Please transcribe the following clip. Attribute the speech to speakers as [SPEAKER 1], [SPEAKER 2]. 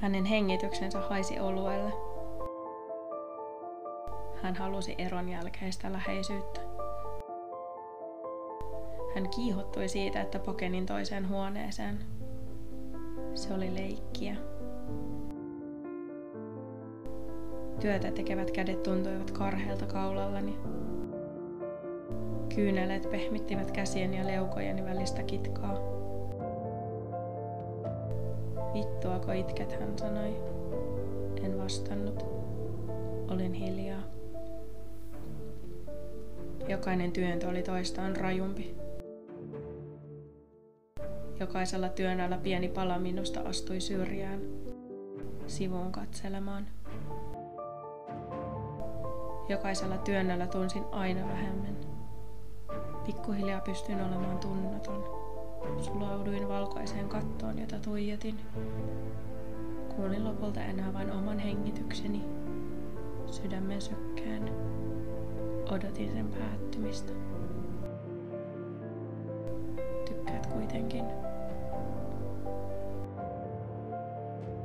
[SPEAKER 1] Hänen hengityksensä haisi oluelle. Hän halusi eron jälkeistä läheisyyttä. Hän kiihottui siitä, että pokenin toiseen huoneeseen. Se oli leikkiä. Työtä tekevät kädet tuntuivat karheelta kaulallani. Kyyneleet pehmittivät käsien ja leukojeni välistä kitkaa. Vittuako itket, hän sanoi. En vastannut. Olin hiljaa. Jokainen työntö oli toistaan rajumpi. Jokaisella työnnällä pieni pala minusta astui syrjään, sivuun katselemaan. Jokaisella työnnällä tunsin aina vähemmän. Pikkuhiljaa pystyin olemaan tunnaton. Sulauduin valkoiseen kattoon, jota tuijotin. Kuulin lopulta enää vain oman hengitykseni, sydämen sykkään. Odotin sen päättymistä. Tykkäät kuitenkin.